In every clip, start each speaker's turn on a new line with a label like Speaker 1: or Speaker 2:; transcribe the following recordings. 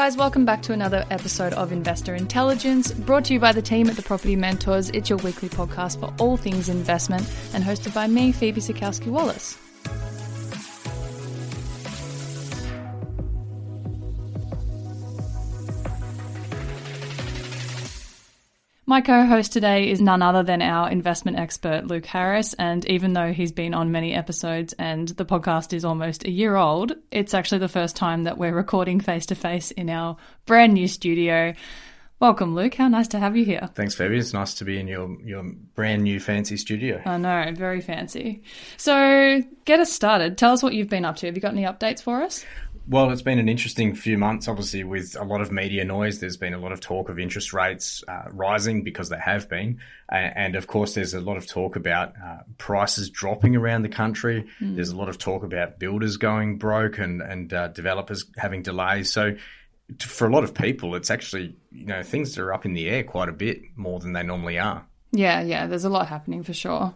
Speaker 1: Guys, welcome back to another episode of Investor Intelligence, brought to you by the team at the Property Mentors. It's your weekly podcast for all things investment and hosted by me, Phoebe Sikowski Wallace. My co host today is none other than our investment expert, Luke Harris. And even though he's been on many episodes and the podcast is almost a year old, it's actually the first time that we're recording face to face in our brand new studio. Welcome, Luke. How nice to have you here.
Speaker 2: Thanks, Phoebe. It's nice to be in your, your brand new fancy studio.
Speaker 1: I know, very fancy. So, get us started. Tell us what you've been up to. Have you got any updates for us?
Speaker 2: Well, it's been an interesting few months, obviously, with a lot of media noise. There's been a lot of talk of interest rates uh, rising because they have been. And, and, of course, there's a lot of talk about uh, prices dropping around the country. Mm. There's a lot of talk about builders going broke and, and uh, developers having delays. So, for a lot of people, it's actually, you know, things are up in the air quite a bit more than they normally are.
Speaker 1: Yeah, yeah, there's a lot happening for sure.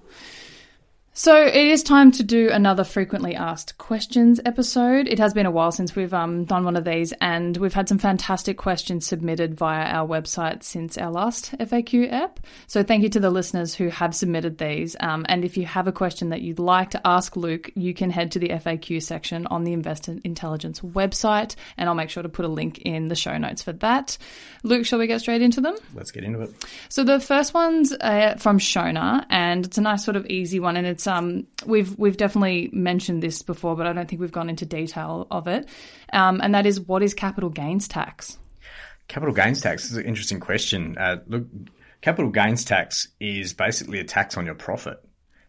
Speaker 1: So it is time to do another frequently asked questions episode. It has been a while since we've um, done one of these, and we've had some fantastic questions submitted via our website since our last FAQ app. So thank you to the listeners who have submitted these. Um, and if you have a question that you'd like to ask Luke, you can head to the FAQ section on the Investor Intelligence website, and I'll make sure to put a link in the show notes for that. Luke, shall we get straight into them?
Speaker 2: Let's get into it.
Speaker 1: So the first one's uh, from Shona, and it's a nice sort of easy one, and it's it's um we've we've definitely mentioned this before, but I don't think we've gone into detail of it. Um, and that is what is capital gains tax?
Speaker 2: Capital gains tax is an interesting question. Uh, look, capital gains tax is basically a tax on your profit.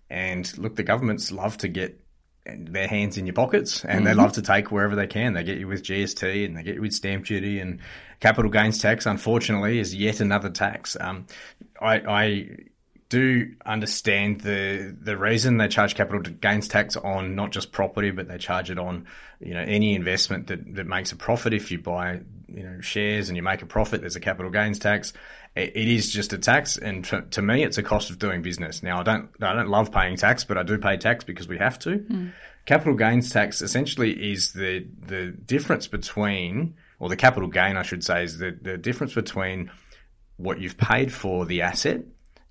Speaker 2: And look, the governments love to get their hands in your pockets and mm-hmm. they love to take wherever they can. They get you with GST and they get you with stamp duty and capital gains tax, unfortunately, is yet another tax. Um, I, I do understand the the reason they charge capital gains tax on not just property, but they charge it on you know any investment that, that makes a profit. If you buy you know shares and you make a profit, there's a capital gains tax. it, it is just a tax, and to, to, me, it's a cost of doing business. Now, I don't I don't love paying tax, but I do pay tax because we have to. Mm. Capital gains tax essentially is the the difference between, or the capital gain, I should say, is the the difference between what you've paid for the asset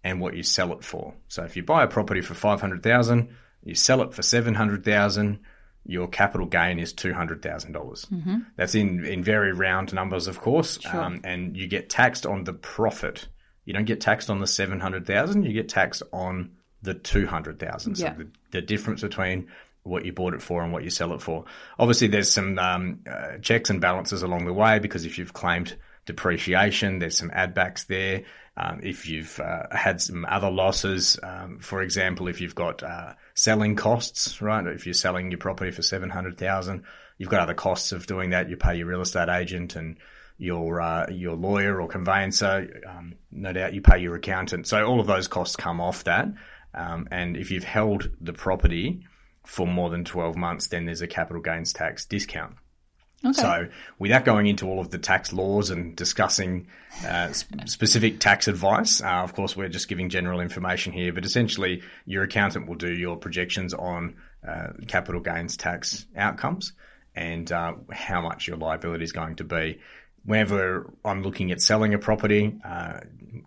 Speaker 2: and what you sell it for. So if you buy a property for 500,000, you sell it for 700,000, your capital gain is $200,000. mm-hmm. That's in, in very round numbers, of course. Sure. Um, and you get taxed on the profit. You don't get taxed on the 700,000, you get taxed on the 200,000. So the, the difference between what you bought it for and what you sell it for. Obviously, there's some um, uh, checks and balances along the way because if you've claimed depreciation, there's some add backs there. Um, if you've uh, had some other losses, um, for example, if you've got uh, selling costs, right? If you're selling your property for seven hundred thousand, you've got other costs of doing that. You pay your real estate agent and your uh, your lawyer or conveyancer. Um, no doubt you pay your accountant. So all of those costs come off that. Um, and if you've held the property for more than twelve months, then there's a capital gains tax discount. Okay. So, without going into all of the tax laws and discussing uh, sp- specific tax advice, uh, of course, we're just giving general information here. But essentially, your accountant will do your projections on uh, capital gains tax outcomes and uh, how much your liability is going to be. Whenever I'm looking at selling a property, uh,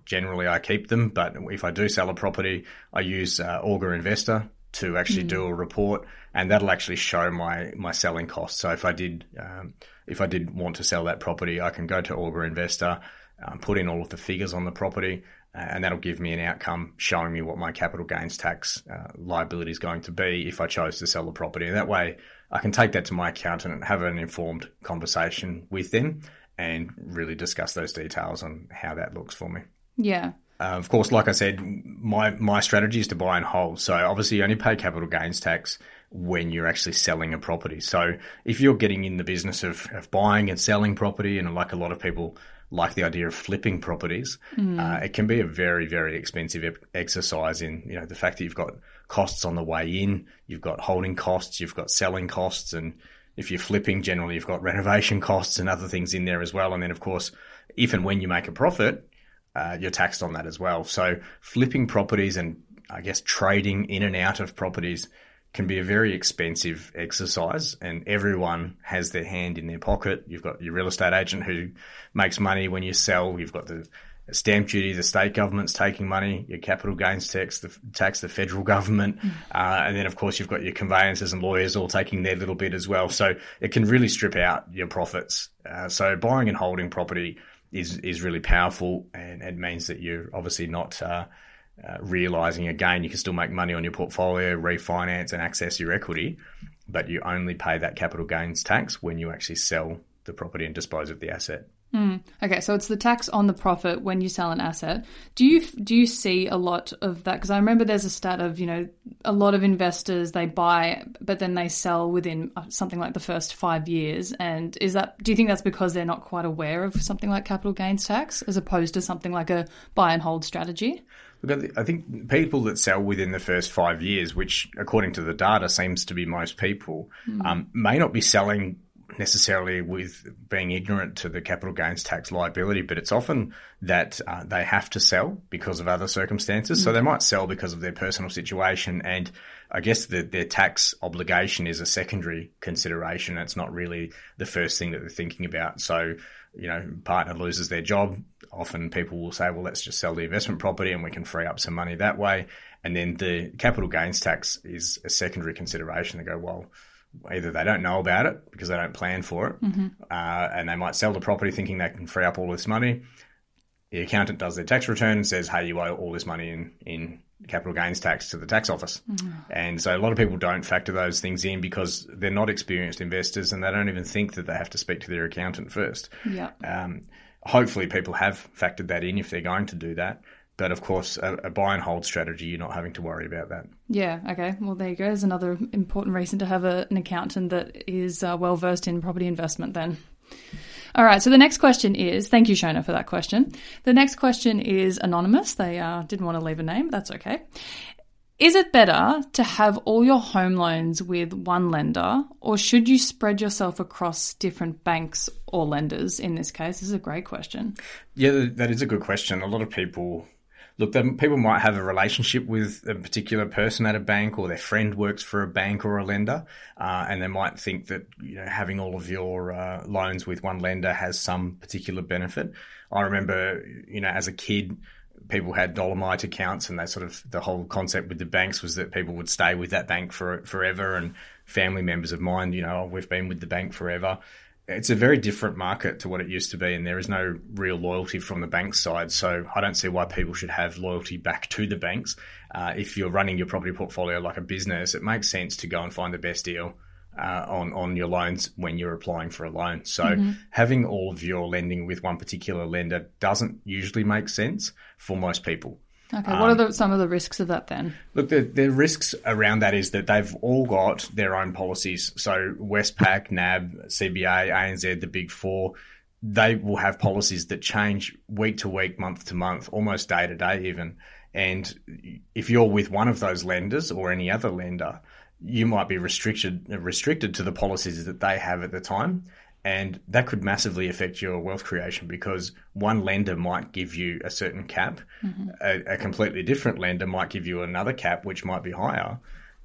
Speaker 2: generally I keep them. But if I do sell a property, I use uh, Augur Investor to actually mm. do a report, and that'll actually show my my selling costs. So if I did um, if I did want to sell that property, I can go to Augur Investor, um, put in all of the figures on the property, uh, and that'll give me an outcome showing me what my capital gains tax uh, liability is going to be if I chose to sell the property. And that way, I can take that to my accountant and have an informed conversation with them and really discuss those details on how that looks for me.
Speaker 1: Yeah.
Speaker 2: Uh, of course, like I said, my my strategy is to buy and hold. So obviously, you only pay capital gains tax when you're actually selling a property. So if you're getting in the business of, of buying and selling property, and like a lot of people like the idea of flipping properties, mm. uh, it can be a very very expensive exercise. In you know the fact that you've got costs on the way in, you've got holding costs, you've got selling costs, and if you're flipping, generally you've got renovation costs and other things in there as well. And then of course, if and when you make a profit, uh, you're taxed on that as well. So flipping properties and I guess trading in and out of properties can be a very expensive exercise and everyone has their hand in their pocket. You've got your real estate agent who makes money when you sell. You've got the stamp duty, the state government's taking money, your capital gains tax, the tax, the federal government, mm. uh, and then of course you've got your conveyancers and lawyers all taking their little bit as well. So it can really strip out your profits. Uh, so buying and holding property is is really powerful, and it means that you're obviously not. Uh, uh, realizing again, you can still make money on your portfolio, refinance, and access your equity, but you only pay that capital gains tax when you actually sell the property and dispose of the asset.
Speaker 1: Mm. Okay, so it's the tax on the profit when you sell an asset. Do you do you see a lot of that? Because I remember there's a stat of you know a lot of investors they buy but then they sell within uh, something like the first five years. And is that do you think that's because they're not quite aware of something like capital gains tax as opposed to something like a buy and hold strategy?
Speaker 2: I think people that sell within the first five years, which according to the data seems to be most people, mm. um, may not be selling necessarily with being ignorant to the capital gains tax liability, but it's often that uh, they have to sell because of other circumstances. Mm. So they might sell because of their personal situation, and I guess the, their tax obligation is a secondary consideration. It's not really the first thing that they're thinking about. So, you know, partner loses their job. Often people will say, well, let's just sell the investment property and we can free up some money that way. And then the capital gains tax is a secondary consideration. They go, well, either they don't know about it because they don't plan for it, mm-hmm. uh, and they might sell the property thinking they can free up all this money. The accountant does their tax return and says, "Hey, you owe all this money in in capital gains tax to the tax office." Mm-hmm. And so a lot of people don't factor those things in because they're not experienced investors and they don't even think that they have to speak to their accountant first.
Speaker 1: Yeah.
Speaker 2: Um, hopefully, people have factored that in if they're going to do that. But of course, a, a, buy and hold strategy, you're not having to worry about that.
Speaker 1: Yeah, okay. Well, there you go. There's another important reason to have a, an accountant that is uh, well versed in property investment then. All right, so the next question is thank you, Shona, for that question. The next question is anonymous. They uh, didn't want to leave a name, that's okay. Is it better to have all your home loans with one lender, or should you spread yourself across different banks or lenders in this case? This is a great question.
Speaker 2: Yeah, that is a good question. A lot of people look, people might have a relationship with a particular person at a bank, or their friend works for a bank or a lender, uh, and they might think that you know having all of your uh, loans with one lender has some particular benefit. I remember, you know, as a kid people had Dollarmite accounts and they sort of the whole concept with the banks was that people would stay with that bank for forever and family members of mine you know we've been with the bank forever it's a very different market to what it used to be, and there is no real loyalty from the bank side. So I don't see why people should have loyalty back to the banks. Uh, if you're running your property portfolio like a business, it makes sense to go and find the best deal uh, on on your loans when you're applying for a loan. So mm-hmm. having all of your lending with one particular lender doesn't usually make sense for most people.
Speaker 1: Okay, what um, are the, some of the risks of that then?
Speaker 2: Look, the, the risks around that is that they've all got their own policies. So Westpac, NAB, CBA, ANZ, the big four, they will have policies that change week to week, month to month, almost day to day even. And if you're with one of those lenders or any other lender, you might be restricted restricted to the policies that they have at the time. And that could massively affect your wealth creation because one lender might give you a certain cap, mm-hmm. a, a, completely different lender might give you another cap, which might be higher.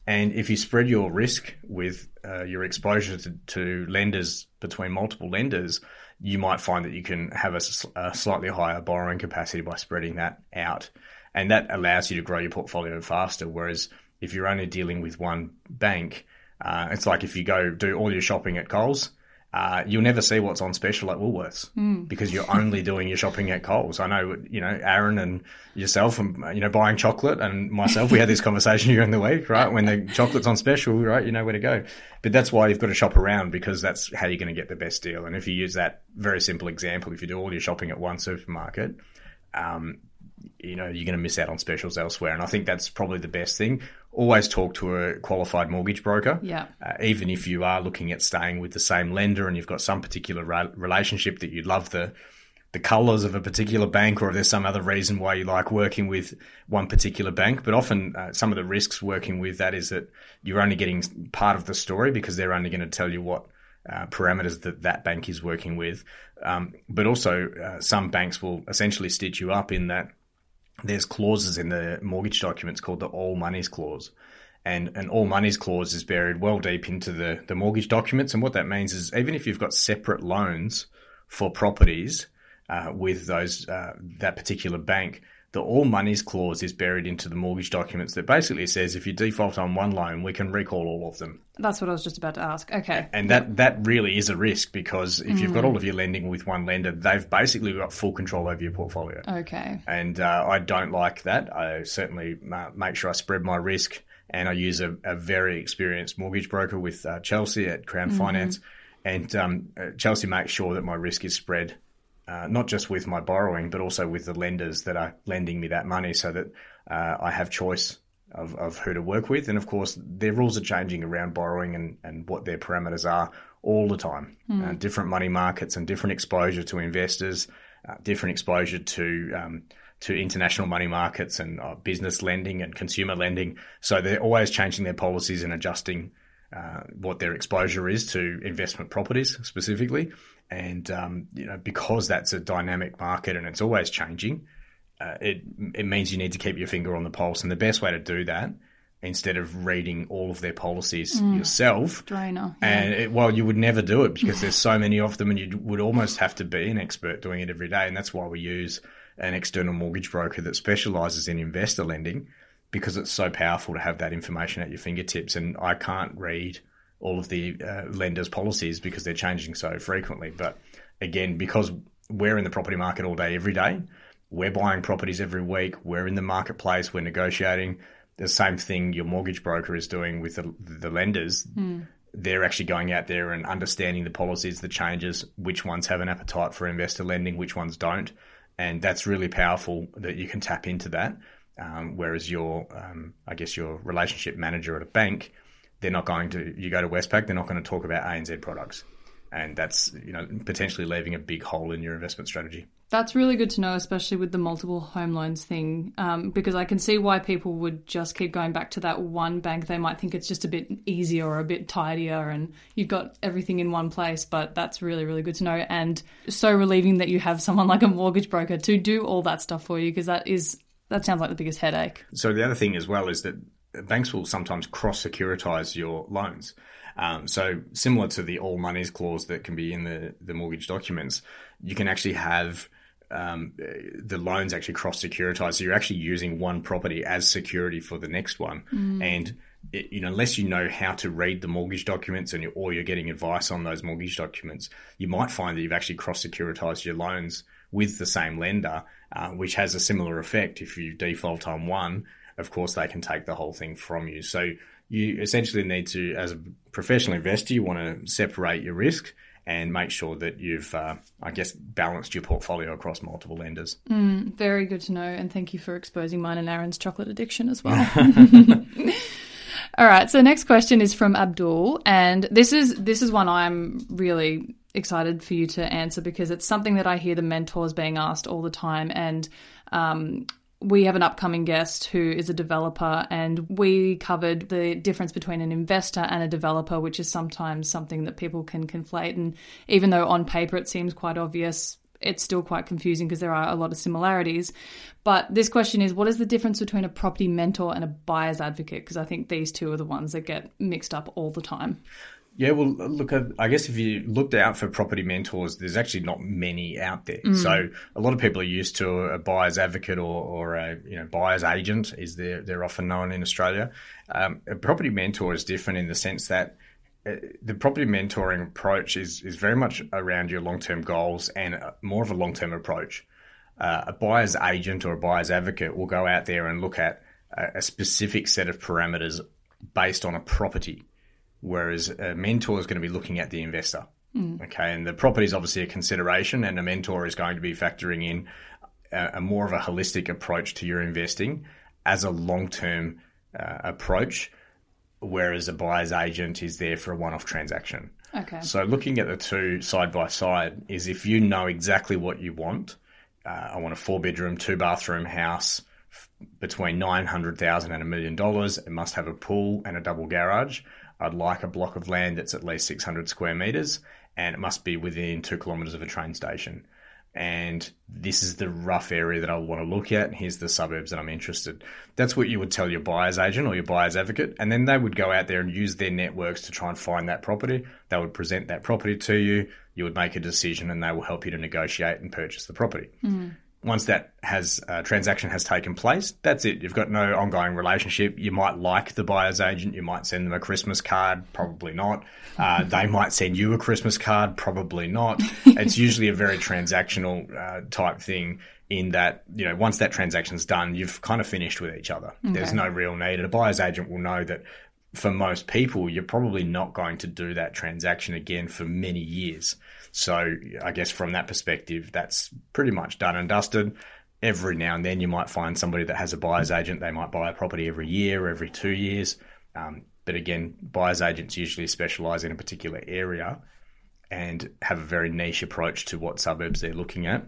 Speaker 2: And if you spread your risk with uh, your exposure to, to, lenders between multiple lenders, you might find that you can have a, a slightly higher borrowing capacity by spreading that out. And that allows you to grow your portfolio faster. Whereas if you're only dealing with one bank, uh, it's like if you go do all your shopping at Coles, uh, you'll never see what's on special at Woolworths mm. because you're only doing your shopping at Coles. I know, you know, Aaron and yourself and, you know, buying chocolate and myself, we had this conversation during the week, right? When the chocolate's on special, right? You know where to go. But that's why you've got to shop around because that's how you're going to get the best deal. And if you use that very simple example, if you do all your shopping at one supermarket, um, you know you're going to miss out on specials elsewhere. And I think that's probably the best thing. Always talk to a qualified mortgage broker.
Speaker 1: Yeah.
Speaker 2: Uh, even if you are looking at staying with the same lender and you've got some particular ra- relationship that you love the the colours of a particular bank, or if there's some other reason why you like working with one particular bank. But often, uh, some of the risks working with that is that you're only getting part of the story because they're only going to tell you what uh, parameters that that bank is working with. Um, but also, uh, some banks will essentially stitch you up in that there's clauses in the mortgage documents called the all monies clause. And an all monies clause is buried well deep into the, the mortgage documents. And what that means is even if you've got separate loans for properties, uh, with those uh, that particular bank, the all monies clause is buried into the mortgage documents that basically says if you default on one loan, we can recall all of them.
Speaker 1: That's what I was just about to ask. Okay.
Speaker 2: And that, that really is a risk because if you've got all of your lending with one lender, they've basically got full control over your portfolio.
Speaker 1: Okay.
Speaker 2: And uh, I don't like that. I certainly make sure I spread my risk and I use a, a very experienced mortgage broker with uh, Chelsea at Crown Finance. And um, uh, Chelsea makes sure that my risk is spread uh, not just with my borrowing, but also with the lenders that are lending me that money so that uh, I have choice of, of who to work with. And of course, their rules are changing around borrowing and, and what their parameters are all the time. Uh, different money markets and different exposure to investors, uh, different exposure to um, to international money markets and uh, business lending and consumer lending. So they're always changing their policies and adjusting uh, what their exposure is to investment properties specifically. And um, you know, because that's a dynamic market and it's always changing, uh, it it means you need to keep your finger on the pulse. And the best way to do that, instead of reading all of their policies yourself,
Speaker 1: Drainer. Yeah.
Speaker 2: and it, well, you would never do it because there's so many of them, and you would almost have to be an expert doing it every day. And that's why we use an external mortgage broker that specialises in investor lending because it's so powerful to have that information at your fingertips. And I can't read all of the uh, lenders' policies because they're changing so frequently. But again, because we're in the property market all day, every day, we're buying properties every week. We're in the marketplace. We're negotiating. The same thing your mortgage broker is doing with the, the lenders. They're actually going out there and understanding the policies, the changes, which ones have an appetite for investor lending, which ones don't. And that's really powerful that you can tap into that. Um, whereas your, um, I guess, your relationship manager at a bank, they're not going to. You go to Westpac, they're not going to talk about ANZ products, and that's you know potentially leaving a big hole in your investment strategy.
Speaker 1: That's really good to know, especially with the multiple home loans thing, um, because I can see why people would just keep going back to that one bank. They might think it's just a bit easier or a bit tidier, and you've got everything in one place. But that's really, really good to know, and so relieving that you have someone like a mortgage broker to do all that stuff for you, because that is that sounds like the biggest headache.
Speaker 2: So the other thing as well is that banks will sometimes cross securitize your loans. Um, so similar to the all monies clause that can be in the, the mortgage documents, you can actually have um, the loans actually cross securitize. So you're actually using one property as security for the next one. And it, you know, unless you know how to read the mortgage documents and you or you're getting advice on those mortgage documents, you might find that you've actually cross securitized your loans with the same lender, uh, which has a similar effect. If you default on one, of course, they can take the whole thing from you. So you essentially need to, as a professional investor, you want to separate your risk and make sure that you've, uh, I guess, balanced your portfolio across multiple lenders.
Speaker 1: Very good to know, and thank you for exposing mine and Aaron's chocolate addiction as well. All right, so next question is from Abdul, and this is this is one I'm really excited for you to answer because it's something that I hear the mentors being asked all the time, and um, we have an upcoming guest who is a developer, and we covered the difference between an investor and a developer, which is sometimes something that people can conflate. And even though on paper it seems quite obvious, it's still quite confusing because there are a lot of similarities. But this question is what is the difference between a property mentor and a buyer's advocate? Because I think these two are the ones that get mixed up all the time.
Speaker 2: Yeah, well, look, I guess if you looked out for property mentors, there's actually not many out there. So a lot of people are used to a buyer's advocate or, or a you know buyer's agent, is they're, they're often known in Australia. Um, a property mentor is different in the sense that uh, the property mentoring approach is is very much around your long term goals and uh, more of a long term approach. Uh, a buyer's agent or a buyer's advocate will go out there and look at a, a specific set of parameters based on a property whereas a mentor is going to be looking at the investor. Okay, and the property is obviously a consideration, and a mentor is going to be factoring in a, a more of a holistic approach to your investing as a long term uh, approach, whereas a buyer's agent is there for a one off transaction.
Speaker 1: Okay.
Speaker 2: So looking at the two side by side is if you know exactly what you want. Uh, I want a four bedroom, two bathroom house f- between nine hundred thousand and a million dollars. It must have a pool and a double garage. I'd like a block of land that's at least six hundred square meters, and it must be within two kilometers of a train station and this is the rough area that I want to look at. Here's the suburbs that I'm interested. That's what you would tell your buyer's agent or your buyer's advocate, and then they would go out there and use their networks to try and find that property. They would present that property to you. You would make a decision, and they will help you to negotiate and purchase the property. Mm once that has uh, transaction has taken place, that's it. You've got no ongoing relationship. You might like the buyer's agent. You might send them a Christmas card. Probably not. Uh, they might send you a Christmas card. Probably not. it's usually a very transactional uh, type thing. In that, you know, once that transaction's done, you've kind of finished with each other. Okay. There's no real need. And a buyer's agent will know that for most people, you're probably not going to do that transaction again for many years. So I guess from that perspective, that's pretty much done and dusted. Every now and then you might find somebody that has a buyer's agent. They might buy a property every year or every two years. Um, but again, buyer's agents usually specialize in a particular area and have a very niche approach to what suburbs they're looking at.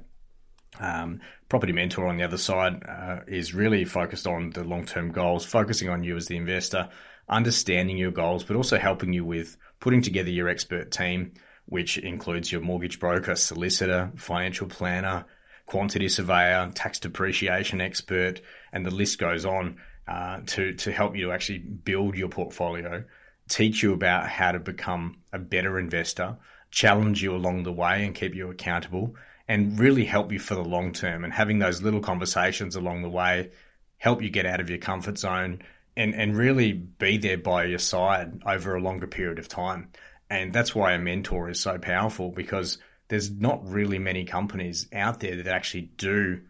Speaker 2: Um, Property Mentor on the other side uh, is really focused on the long term goals, focusing on you as the investor, understanding your goals, but also helping you with putting together your expert team, which includes your mortgage broker, solicitor, financial planner, quantity surveyor, tax depreciation expert, and the list goes on uh, to, to help you to actually build your portfolio, teach you about how to become a better investor, challenge you along the way and keep you accountable, and really help you for the long term. And having those little conversations along the way help you get out of your comfort zone and, and really be there by your side over a longer period of time. And that's why a mentor is so powerful because there's not really many companies out there that actually do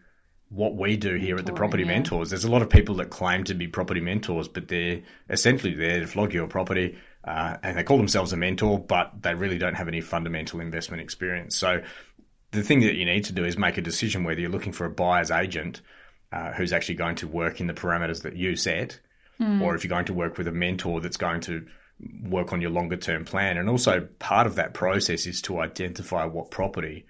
Speaker 2: what we do here at the Property yeah. Mentors. There's a lot of people that claim to be property mentors, but they're essentially there to flog your property. Uh, and they call themselves a mentor, but they really don't have any fundamental investment experience. So the thing that you need to do is make a decision whether you're looking for a buyer's agent uh, who's actually going to work in the parameters that you set, mm. or if you're going to work with a mentor that's going to work on your longer term plan. And also, part of that process is to identify what property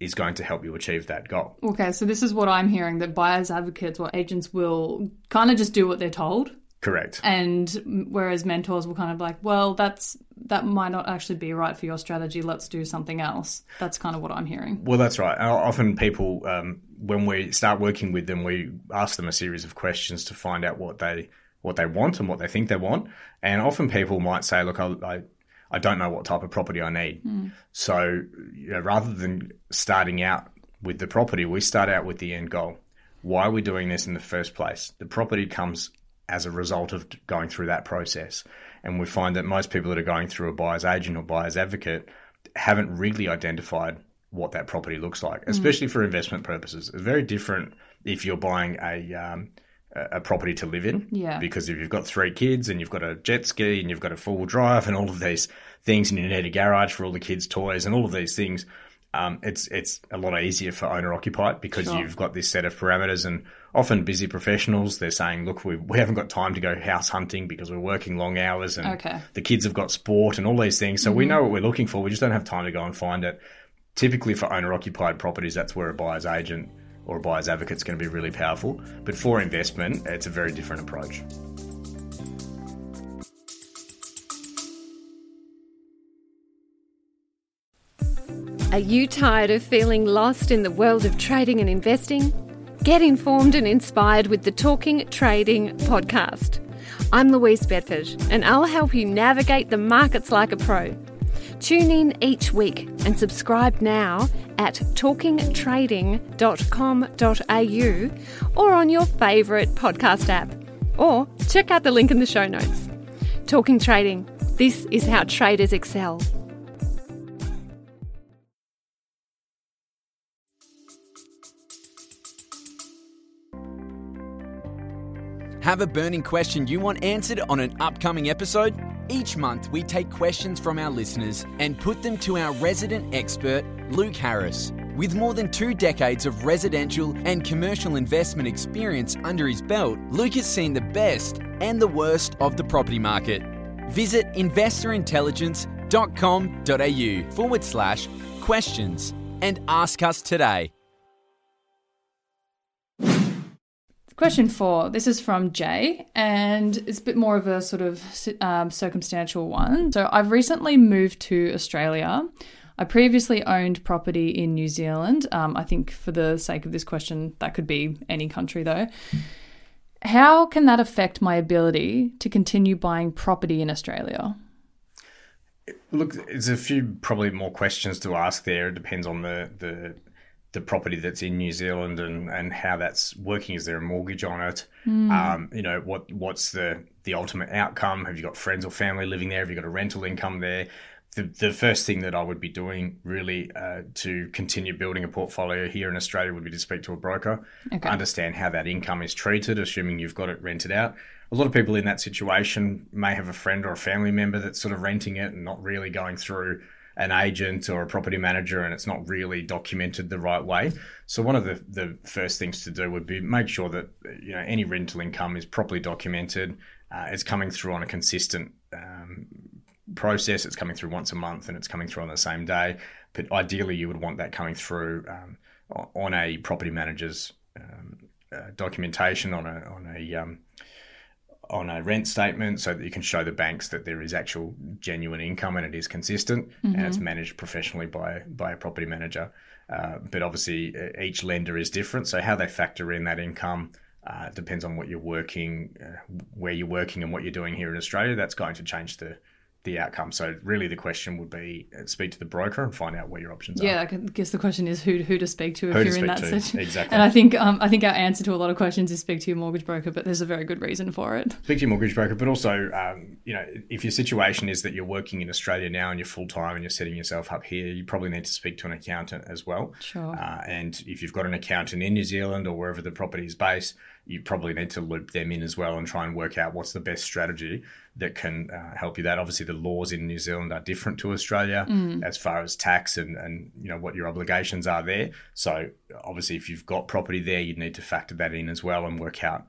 Speaker 2: is going to help you achieve that goal.
Speaker 1: Okay, so this is what I'm hearing that buyers advocates or agents will kind of just do what they're told.
Speaker 2: Correct.
Speaker 1: And whereas mentors will kind of like, well, that's that might not actually be right for your strategy. Let's do something else. That's kind of what I'm hearing.
Speaker 2: Well, that's right. Often people, um, when we start working with them, we ask them a series of questions to find out what they what they want and what they think they want. And often people might say, look, I, I, I don't know what type of property I need. Mm. So you know, rather than starting out with the property, we start out with the end goal. Why are we doing this in the first place? The property comes as a result of going through that process. And we find that most people that are going through a buyer's agent or buyer's advocate haven't really identified what that property looks like, mm. especially mm. for investment purposes. It's very different if you're buying a um, a property to live in.
Speaker 1: Yeah.
Speaker 2: Because if you've got three kids and you've got a jet ski and you've got a four wheel drive and all of these things and you need a garage for all the kids' toys and all of these things, um, it's it's a lot easier for owner occupied because sure. you've got this set of parameters and often busy professionals they're saying look we, we haven't got time to go house hunting because we're working long hours and
Speaker 1: okay.
Speaker 2: the kids have got sport and all these things so mm-hmm. we know what we're looking for we just don't have time to go and find it typically for owner occupied properties that's where a buyer's agent or a buyer's advocate is going to be really powerful. But for investment, it's a very different approach.
Speaker 3: Are you tired of feeling lost in the world of trading and investing? Get informed and inspired with the Talking Trading podcast. I'm Louise Bedford, and I'll help you navigate the markets like a pro. Tune in each week and subscribe now at talkingtrading.com.au or on your favourite podcast app. Or check out the link in the show notes. Talking Trading. This is how traders excel.
Speaker 4: Have a burning question you want answered on an upcoming episode? Each month, we take questions from our listeners and put them to our resident expert, Luke Harris. With more than two decades of residential and commercial investment experience under his belt, Luke has seen the best and the worst of the property market. Visit investorintelligence.com.au forward slash questions and ask us today.
Speaker 1: Question four. This is from Jay, and it's a bit more of a sort of um, circumstantial one. So, I've recently moved to Australia. I previously owned property in New Zealand. Um, I think, for the sake of this question, that could be any country though. How can that affect my ability to continue buying property in Australia?
Speaker 2: Look, there's a few probably more questions to ask there. It depends on the, the the property that's in New Zealand and, and how that's working. Is there a mortgage on it? Mm. Um, you know, what what's the the ultimate outcome? Have you got friends or family living there? Have you got a rental income there? The, the first thing that I would be doing really uh, to continue building a portfolio here in Australia would be to speak to a broker, okay. understand how that income is treated, assuming you've got it rented out. A lot of people in that situation may have a friend or a family member that's sort of renting it and not really going through an agent or a property manager and it's not really documented the right way. So one of the, the first things to do would be make sure that you know any rental income is properly documented. Uh, it's coming through on a consistent process. It's coming through once a month and it's coming through on the same day. But ideally, you would want that coming through um, on a property manager's um, uh, documentation on a on a um, on a rent statement so that you can show the banks that there is actual genuine income and it is consistent mm-hmm. and it's mm-hmm. managed professionally by by a property manager. Uh, but obviously, each lender is different, so how they factor in that income uh, depends on what you're working, uh, where you're working, and what you're doing here in Australia. That's going to change the the outcome. So really, the question would be uh, speak to the broker and find out what your options
Speaker 1: yeah,
Speaker 2: are.
Speaker 1: Yeah, I guess the question is who who to speak to if
Speaker 2: who
Speaker 1: you're in that
Speaker 2: to. situation. Exactly.
Speaker 1: And I think um, I think our answer to a lot of questions is speak to your mortgage broker, but there's a very good reason for it.
Speaker 2: Speak to your mortgage broker, but also um, you know if your situation is that you're working in Australia now and you're full time and you're setting yourself up here, you probably need to speak to an accountant as well.
Speaker 1: Sure. Uh,
Speaker 2: and if you've got an accountant in New Zealand or wherever the property is based you probably need to loop them in as well and try and work out what's the best strategy that can uh, help you that obviously the laws in new zealand are different to australia mm. as far as tax and, and you know what your obligations are there so obviously if you've got property there you need to factor that in as well and work out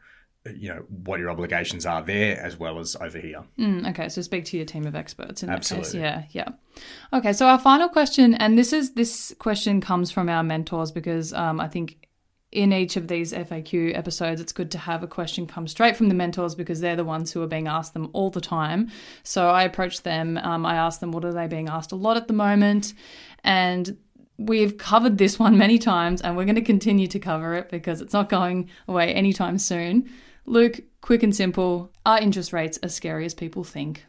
Speaker 2: you know what your obligations are there as well as over here.
Speaker 1: Mm, okay, so speak to your team of experts in
Speaker 2: Absolutely.
Speaker 1: that case. Yeah, yeah. Okay, so our final question, and this is this question comes from our mentors because um, I think in each of these FAQ episodes, it's good to have a question come straight from the mentors because they're the ones who are being asked them all the time. So I approached them. Um, I asked them, what are they being asked a lot at the moment? And we've covered this one many times and we're going to continue to cover it because it's not going away anytime soon. Luke, quick and simple are interest rates as scary as people think?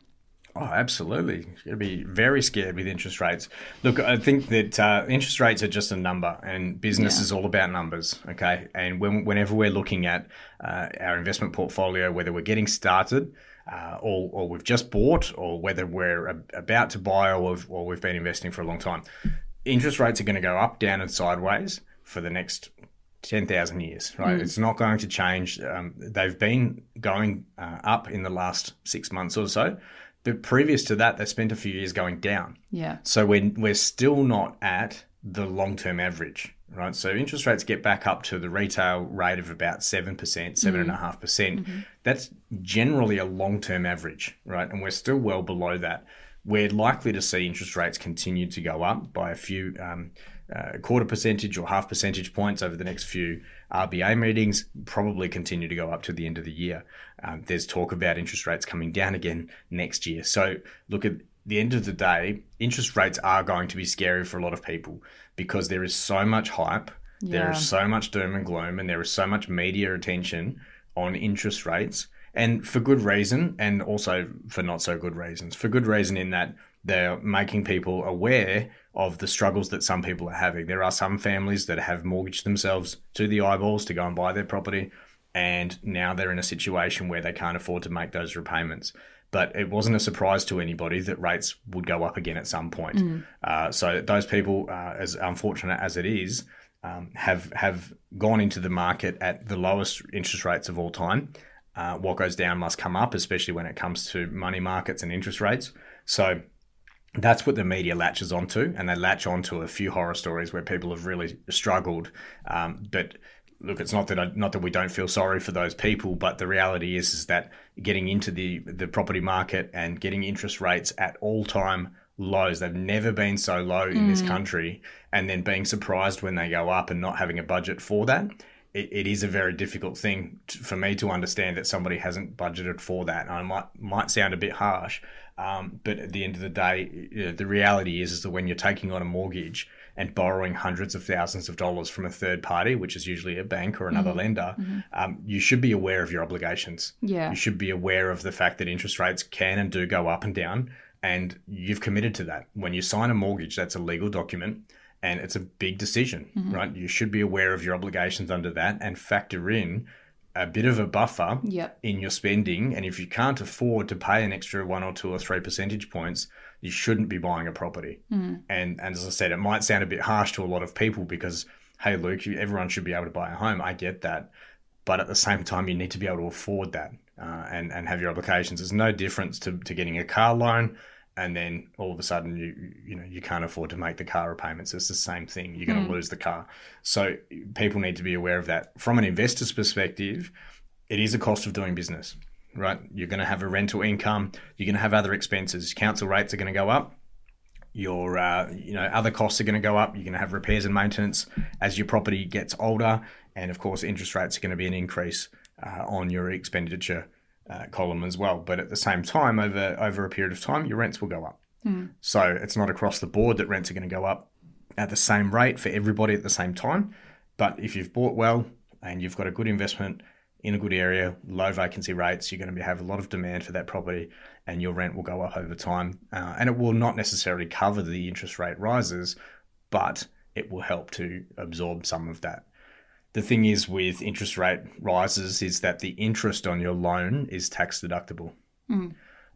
Speaker 2: Oh, absolutely. You're going to be very scared with interest rates. Look, I think that uh, interest rates are just a number, and business yeah. is all about numbers. Okay, and when, whenever we're looking at uh, our investment portfolio, whether we're getting started, uh, or, or we've just bought, or whether we're about to buy, or we've, or we've been investing for a long time, interest rates are going to go up, down, and sideways for the next 10,000 years, right? Mm. It's not going to change. Um, they've been going uh, up in the last six months or so. But previous to that, they spent a few years going down.
Speaker 1: Yeah.
Speaker 2: So we're, we're still not at the long term average, right? So interest rates get back up to the retail rate of about 7%, 7.5%. Mm-hmm. percent mm hmm That's generally a long term average, right? And we're still well below that. We're likely to see interest rates continue to go up by a few um, uh, quarter percentage or half percentage points over the next few RBA meetings, probably continue to go up to the end of the year. Um, there's talk about interest rates coming down again next year. So, look at the end of the day, interest rates are going to be scary for a lot of people because there is so much hype, yeah. there is so much doom and gloom, and there is so much media attention on interest rates. And for good reason, and also for not so good reasons. For good reason, in that they're making people aware of the struggles that some people are having. There are some families that have mortgaged themselves to the eyeballs to go and buy their property, and now they're in a situation where they can't afford to make those repayments. But it wasn't a surprise to anybody that rates would go up again at some point. Mm. Uh, so those people, uh, as unfortunate as it is, um, have have gone into the market at the lowest interest rates of all time. Uh, what goes down must come up, especially when it comes to money markets and interest rates. So that's what the media latches onto, and they latch onto a few horror stories where people have really struggled. Um, but look, it's not that I, not that we don't feel sorry for those people, but the reality is is that getting into the the property market and getting interest rates at all time lows, they've never been so low in this country, and then being surprised when they go up and not having a budget for that. It, is a very difficult thing for me to understand that somebody hasn't budgeted for that. And I might might sound a bit harsh, um, but at the end of the day, you know, the reality is, is that when you're taking on a mortgage and borrowing hundreds of thousands of dollars from a third party, which is usually a bank or another lender, um, you should be aware of your obligations.
Speaker 1: Yeah.
Speaker 2: You should be aware of the fact that interest rates can and do go up and down, and you've committed to that. When you sign a mortgage, that's a legal document. And it's a big decision, right? You should be aware of your obligations under that and factor in a bit of a buffer
Speaker 1: Yep.
Speaker 2: in your spending. And if you can't afford to pay an extra one or two or three percentage points, you shouldn't be buying a property. And, and as I said, it might sound a bit harsh to a lot of people because, hey, Luke, you- everyone should be able to buy a home. I get that. But at the same time, you need to be able to afford that uh, and, and have your obligations. There's no difference to, to getting a car loan and then all of a sudden you you know you can't afford to make the car repayments. It's the same thing. You're going to lose the car. So people need to be aware of that. From an investor's perspective, it is a cost of doing business, right? You're going to have a rental income. You're going to have other expenses. Council rates are going to go up. Your uh, you know other costs are going to go up. You're going to have repairs and maintenance as your property gets older, and of course interest rates are going to be an increase uh, on your expenditure uh, column as well. But at the same time, over over a period of time, your rents will go up. So it's not across the board that rents are going to go up at the same rate for everybody at the same time. But if you've bought well and you've got a good investment in a good area, low vacancy rates, you're going to be, have a lot of demand for that property, and your rent will go up over time. Uh, and it will not necessarily cover the interest rate rises, but it will help to absorb some of that. The thing is with interest rate rises is that the interest on your loan is tax deductible. Hmm.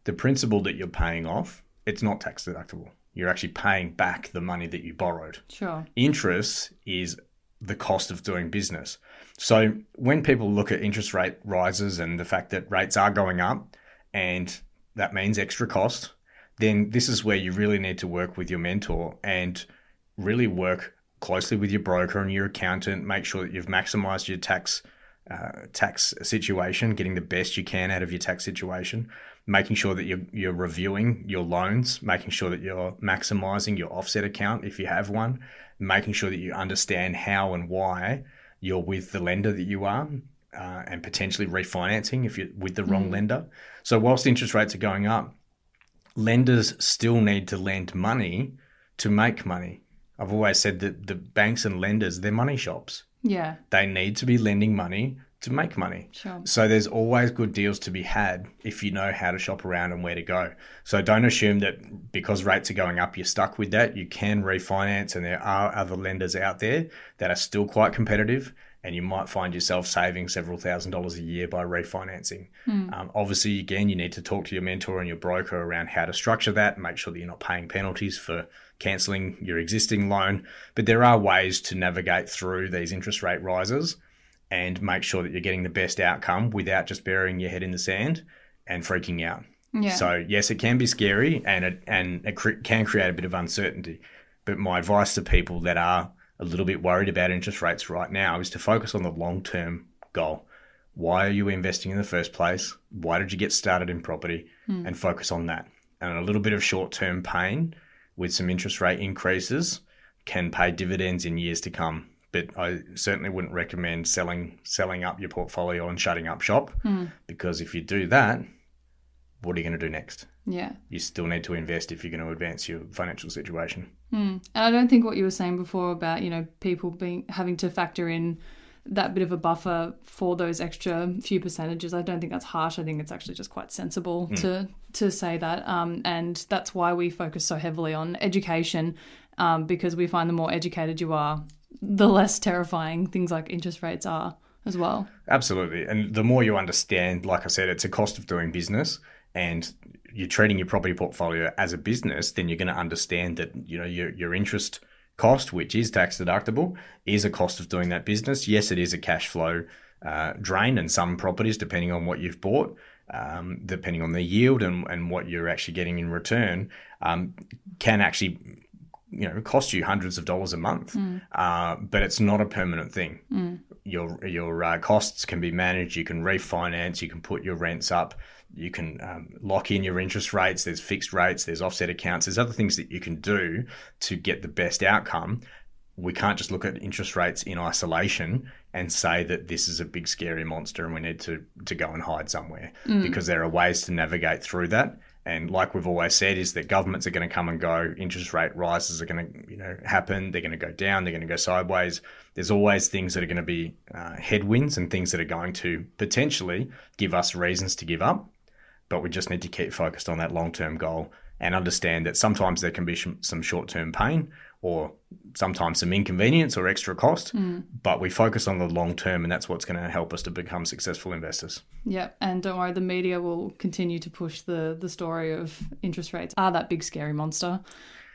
Speaker 2: The principal that you're paying off, it's not tax deductible. You're actually paying back the money that you borrowed
Speaker 1: Sure.
Speaker 2: interest is the cost of doing business. So when people look at interest rate rises and the fact that rates are going up and that means extra cost, then this is where you really need to work with your mentor and really work closely with your broker and your accountant, make sure that you've maximized your tax uh, tax situation, getting the best you can out of your tax situation, making sure that you're, you're reviewing your loans, making sure that you're maximizing your offset account if you have one, making sure that you understand how and why you're with the lender that you are, uh, and potentially refinancing if you're with the wrong lender. So, whilst interest rates are going up, lenders still need to lend money to make money. I've always said that the banks and lenders, they're money shops
Speaker 1: Yeah.
Speaker 2: they need to be lending money to make money.
Speaker 1: Sure.
Speaker 2: So there's always good deals to be had if you know how to shop around and where to go. So don't assume that because rates are going up, you're stuck with that. You can refinance, and there are other lenders out there that are still quite competitive. And you might find yourself saving several thousand dollars a year by refinancing. Um, obviously, again, you need to talk to your mentor and your broker around how to structure that and make sure that you're not paying penalties for cancelling your existing loan. But there are ways to navigate through these interest rate rises and make sure that you're getting the best outcome without just burying your head in the sand and freaking out.
Speaker 1: Yeah.
Speaker 2: So yes, it can be scary and it and it can create a bit of uncertainty. But my advice to people that are a little bit worried about interest rates right now is to focus on the long term goal. Why are you investing in the first place? Why did you get started in property? Hmm. And focus on that. And a little bit of short term pain with some interest rate increases can pay dividends in years to come. But I certainly wouldn't recommend selling selling up your portfolio and shutting up shop hmm. because if you do that, what are you going to do next?
Speaker 1: Yeah.
Speaker 2: You still need to invest if you're going to advance your financial situation. Hmm.
Speaker 1: And I don't think what you were saying before about, you know, people being having to factor in that bit of a buffer for those extra few percentages. I don't think that's harsh. I think it's actually just quite sensible to to say that. Um, and that's why we focus so heavily on education, um, because we find the more educated you are, the less terrifying things like interest rates are as well.
Speaker 2: Absolutely. And the more you understand, like I said, it's a cost of doing business and you're treating your property portfolio as a business, then you're going to understand that, you know, your, your interest cost, which is tax deductible, is a cost of doing that business. Yes, it is a cash flow uh, drain, and some properties, depending on what you've bought, um, depending on the yield and, and what you're actually getting in return, um, can actually you know cost you hundreds of dollars a month. Mm. Uh, but it's not a permanent thing. Mm. Your your uh, costs can be managed. You can refinance. You can put your rents up. You can um, lock in your interest rates. There's fixed rates. There's offset accounts. There's other things that you can do to get the best outcome we can't just look at interest rates in isolation and say that this is a big scary monster and we need to to go and hide somewhere mm. because there are ways to navigate through that and like we've always said is that governments are going to come and go interest rate rises are going to you know happen they're going to go down they're going to go sideways. There's always things that are going to be uh, headwinds and things that are going to potentially give us reasons to give up but we just need to keep focused on that long-term goal and understand that sometimes there can be sh- some short-term pain or sometimes some inconvenience or extra cost, mm. but we focus on the long term, and that's what's going to help us to become successful investors.
Speaker 1: Yeah, and don't worry, the media will continue to push the the story of interest rates are that big scary monster.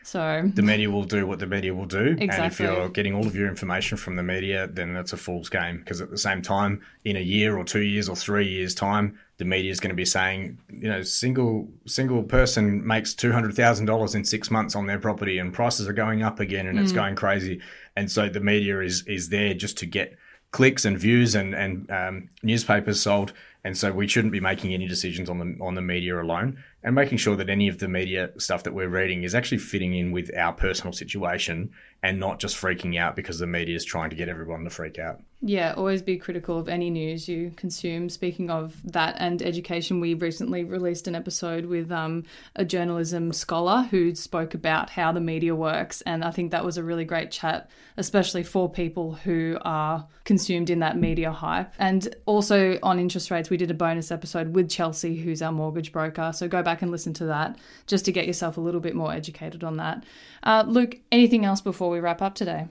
Speaker 1: So
Speaker 2: the media will do what the media will do, exactly. and if you're getting all of your information from the media, then that's a fool's game. Because at the same time, in a year or two years or three years time, the media is going to be saying, you know, single single person makes two hundred thousand dollars in six months on their property, and prices are going up again, and mm. it's going crazy. And so the media is is there just to get clicks and views and and um, newspapers sold. And so we shouldn't be making any decisions on the on the media alone, and making sure that any of the media stuff that we're reading is actually fitting in with our personal situation and not just freaking out because the media is trying to get everyone to freak out.
Speaker 1: Yeah, always be critical of any news you consume. Speaking of that and education, we recently released an episode with um, a journalism scholar who spoke about how the media works. And I think that was a really great chat, especially for people who are consumed in that media hype. And also on interest rates, we did a bonus episode with Chelsea, who's our mortgage broker. So go back and listen to that just to get yourself a little bit more educated on that. Uh, Luke, anything else before we wrap up today?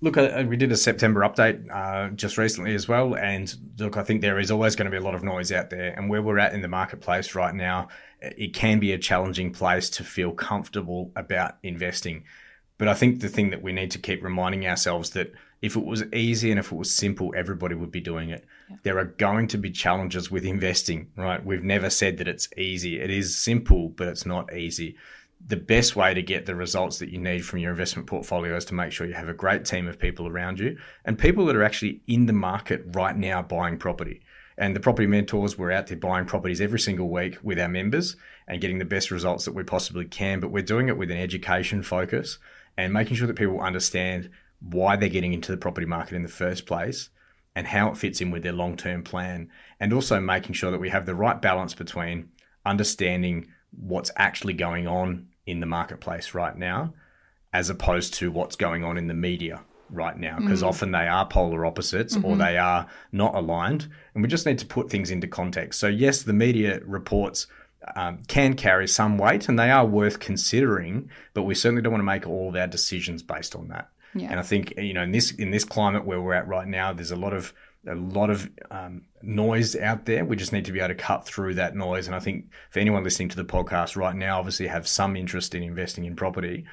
Speaker 2: Look, we did a September update uh, just recently as well, and look, I think there is always going to be a lot of noise out there, and where we're at in the marketplace right now, it can be a challenging place to feel comfortable about investing. But I think the thing that we need to keep reminding ourselves that if it was easy and if it was simple, everybody would be doing it. Yeah. There are going to be challenges with investing, right? We've never said that it's easy. It is simple, but it's not easy the best way to get the results that you need from your investment portfolio is to make sure you have a great team of people around you and people that are actually in the market right now buying property. And the property mentors, we're out there buying properties every single week with our members and getting the best results that we possibly can. But we're doing it with an education focus and making sure that people understand why they're getting into the property market in the first place and how it fits in with their long term plan. And also making sure that we have the right balance between understanding what's actually going on in the marketplace right now, as opposed to what's going on in the media right now, because mm. often they are polar opposites mm-hmm. or they are not aligned. And we just need to put things into context. So, yes, the media reports. Um, can carry some weight and they are worth considering, but we certainly don't want to make all of our decisions based on that. Yeah. And I think you know in this in this climate where we're at right now, there's a lot of a lot of um, noise out there. We just need to be able to cut through that noise. And I think for anyone listening to the podcast right now, obviously have some interest in investing in property.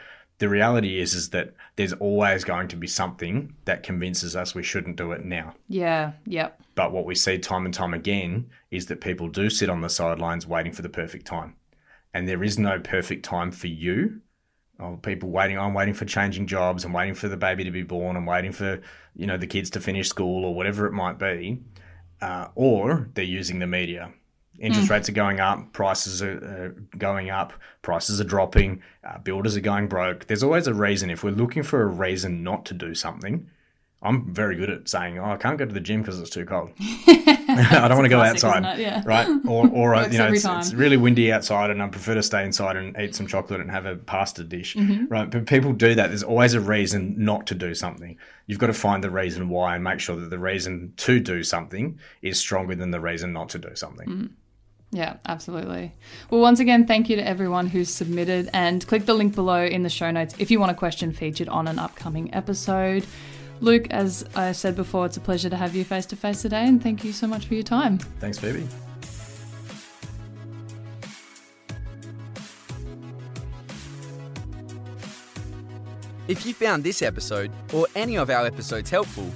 Speaker 2: The reality is, is that there's always going to be something that convinces us we shouldn't do it now.
Speaker 1: Yeah. Yep.
Speaker 2: But what we see time and time again is that people do sit on the sidelines waiting for the perfect time, and there is no perfect time for you oh, people waiting. I'm waiting for changing jobs. I'm waiting for the baby to be born. I'm waiting for you know the kids to finish school or whatever it might be. Uh, or they're using the media. Interest mm. rates are going up, prices are uh, going up, prices are dropping, uh, builders are going broke. There's always a reason. If we're looking for a reason not to do something, I'm very good at saying, "Oh, I can't go to the gym because it's too cold. I don't want to go classic, outside." Yeah. Right? Or, or uh, you know, it's, it's, really windy outside, and I prefer to stay inside and eat some chocolate and have a pasta dish. Mm-hmm. Right? But people do that. There's always a reason not to do something. You've got to find the reason why and make sure that the reason to do something is stronger than the reason not to do something.
Speaker 1: Mm-hmm. Yeah, absolutely. Well, once again, thank you to everyone who's submitted and click the link below in the show notes if you want a question featured on an upcoming episode. Luke, as I said before, it's a pleasure to have you face to face today, and thank you so much for your time.
Speaker 2: Thanks, Phoebe.
Speaker 4: If you found this episode or any of our episodes helpful,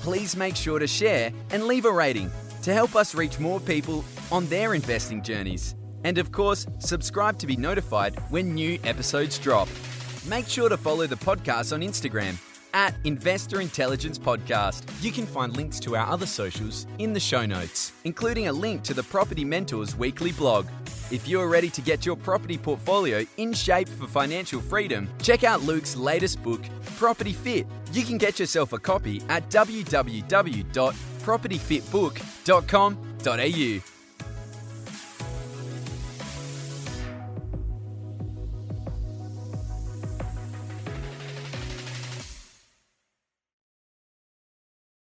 Speaker 4: please make sure to share and leave a rating to help us reach more people on their investing journeys. And of course, subscribe to be notified when new episodes drop. Make sure to follow the podcast on Instagram at Investor Intelligence Podcast. You can find links to our other socials in the show notes, including a link to the Property Mentors weekly blog. If you're ready to get your property portfolio in shape for financial freedom, check out Luke's latest book, Property Fit. You can get yourself a copy at www.propertyfitbook.com.au.